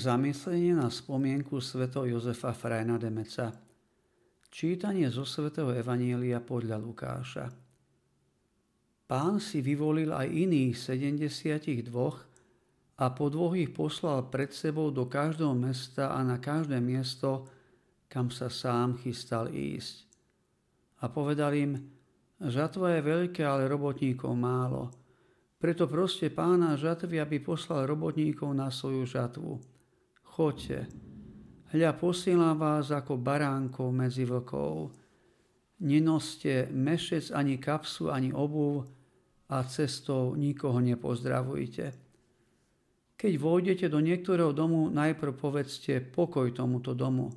Zamyslenie na spomienku svätého Jozefa Frajna Demeca. Čítanie zo svätého Evanielia podľa Lukáša. Pán si vyvolil aj iných 72 a po dvoch ich poslal pred sebou do každého mesta a na každé miesto, kam sa sám chystal ísť. A povedal im, žatva je veľké, ale robotníkov málo. Preto proste pána žatvy, aby poslal robotníkov na svoju žatvu choďte. Hľa posielam vás ako baránkov medzi vlkov. Nenoste mešec ani kapsu, ani obuv a cestou nikoho nepozdravujte. Keď vojdete do niektorého domu, najprv povedzte pokoj tomuto domu.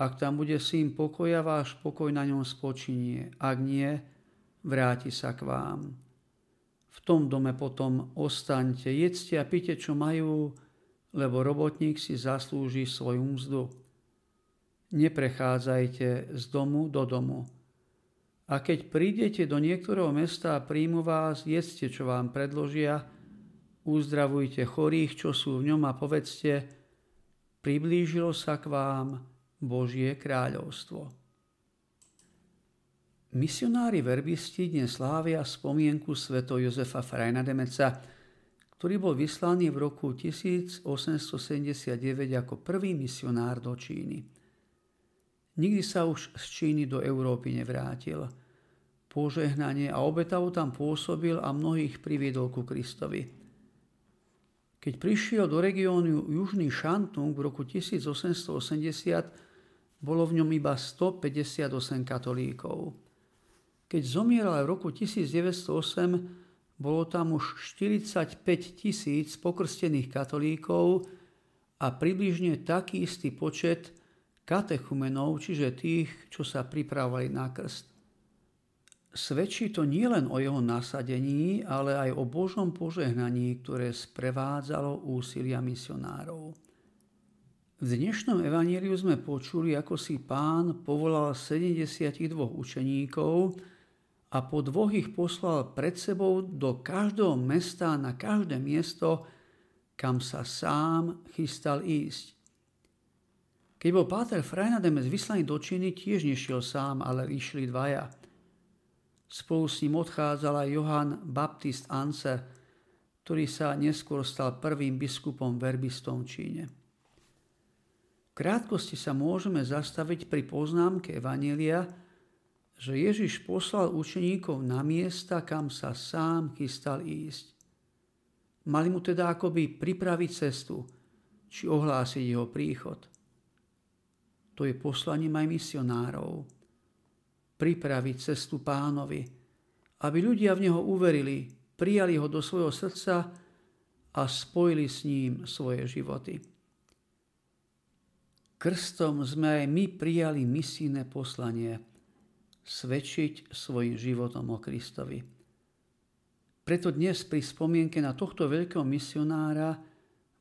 Ak tam bude syn pokoja, váš pokoj na ňom spočinie. Ak nie, vráti sa k vám. V tom dome potom ostaňte, jedzte a pite, čo majú, lebo robotník si zaslúži svoju mzdu. Neprechádzajte z domu do domu. A keď prídete do niektorého mesta a príjmu vás, jedzte, čo vám predložia, uzdravujte chorých, čo sú v ňom a povedzte, priblížilo sa k vám Božie kráľovstvo. Misionári verbisti dnes slávia spomienku sveto Jozefa Frajna Demeca, ktorý bol vyslaný v roku 1879 ako prvý misionár do Číny. Nikdy sa už z Číny do Európy nevrátil. Požehnanie a obetavu tam pôsobil a mnohých priviedol ku Kristovi. Keď prišiel do regiónu Južný Šantung v roku 1880, bolo v ňom iba 158 katolíkov. Keď zomieral v roku 1908, bolo tam už 45 tisíc pokrstených katolíkov a približne taký istý počet katechumenov, čiže tých, čo sa pripravovali na krst. Svedčí to nielen o jeho nasadení, ale aj o Božom požehnaní, ktoré sprevádzalo úsilia misionárov. V dnešnom evaníliu sme počuli, ako si pán povolal 72 učeníkov, a po dvoch ich poslal pred sebou do každého mesta na každé miesto, kam sa sám chystal ísť. Keď bol Páter Frajnademes vyslaný do Číny, tiež nešiel sám, ale išli dvaja. Spolu s ním odchádzal aj Johann Baptist Anser, ktorý sa neskôr stal prvým biskupom verbistom v Číne. V krátkosti sa môžeme zastaviť pri poznámke Evanielia, že Ježiš poslal učeníkov na miesta, kam sa sám chystal ísť. Mali mu teda akoby pripraviť cestu, či ohlásiť jeho príchod. To je poslaním aj misionárov. Pripraviť cestu pánovi, aby ľudia v neho uverili, prijali ho do svojho srdca a spojili s ním svoje životy. Krstom sme aj my prijali misijné poslanie – svedčiť svojim životom o Kristovi. Preto dnes pri spomienke na tohto veľkého misionára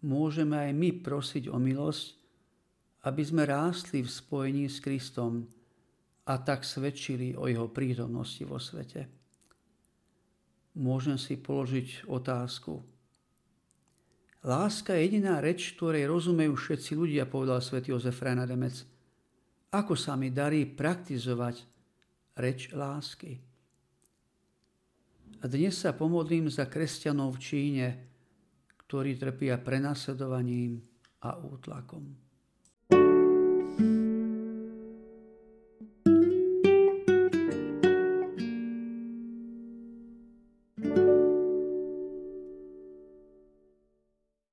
môžeme aj my prosiť o milosť, aby sme rástli v spojení s Kristom a tak svedčili o jeho prítomnosti vo svete. Môžem si položiť otázku. Láska je jediná reč, ktorej rozumejú všetci ľudia, povedal svätý Jozef Demec. Ako sa mi darí praktizovať reč lásky. A dnes sa pomodlím za kresťanov v Číne, ktorí trpia prenasledovaním a útlakom.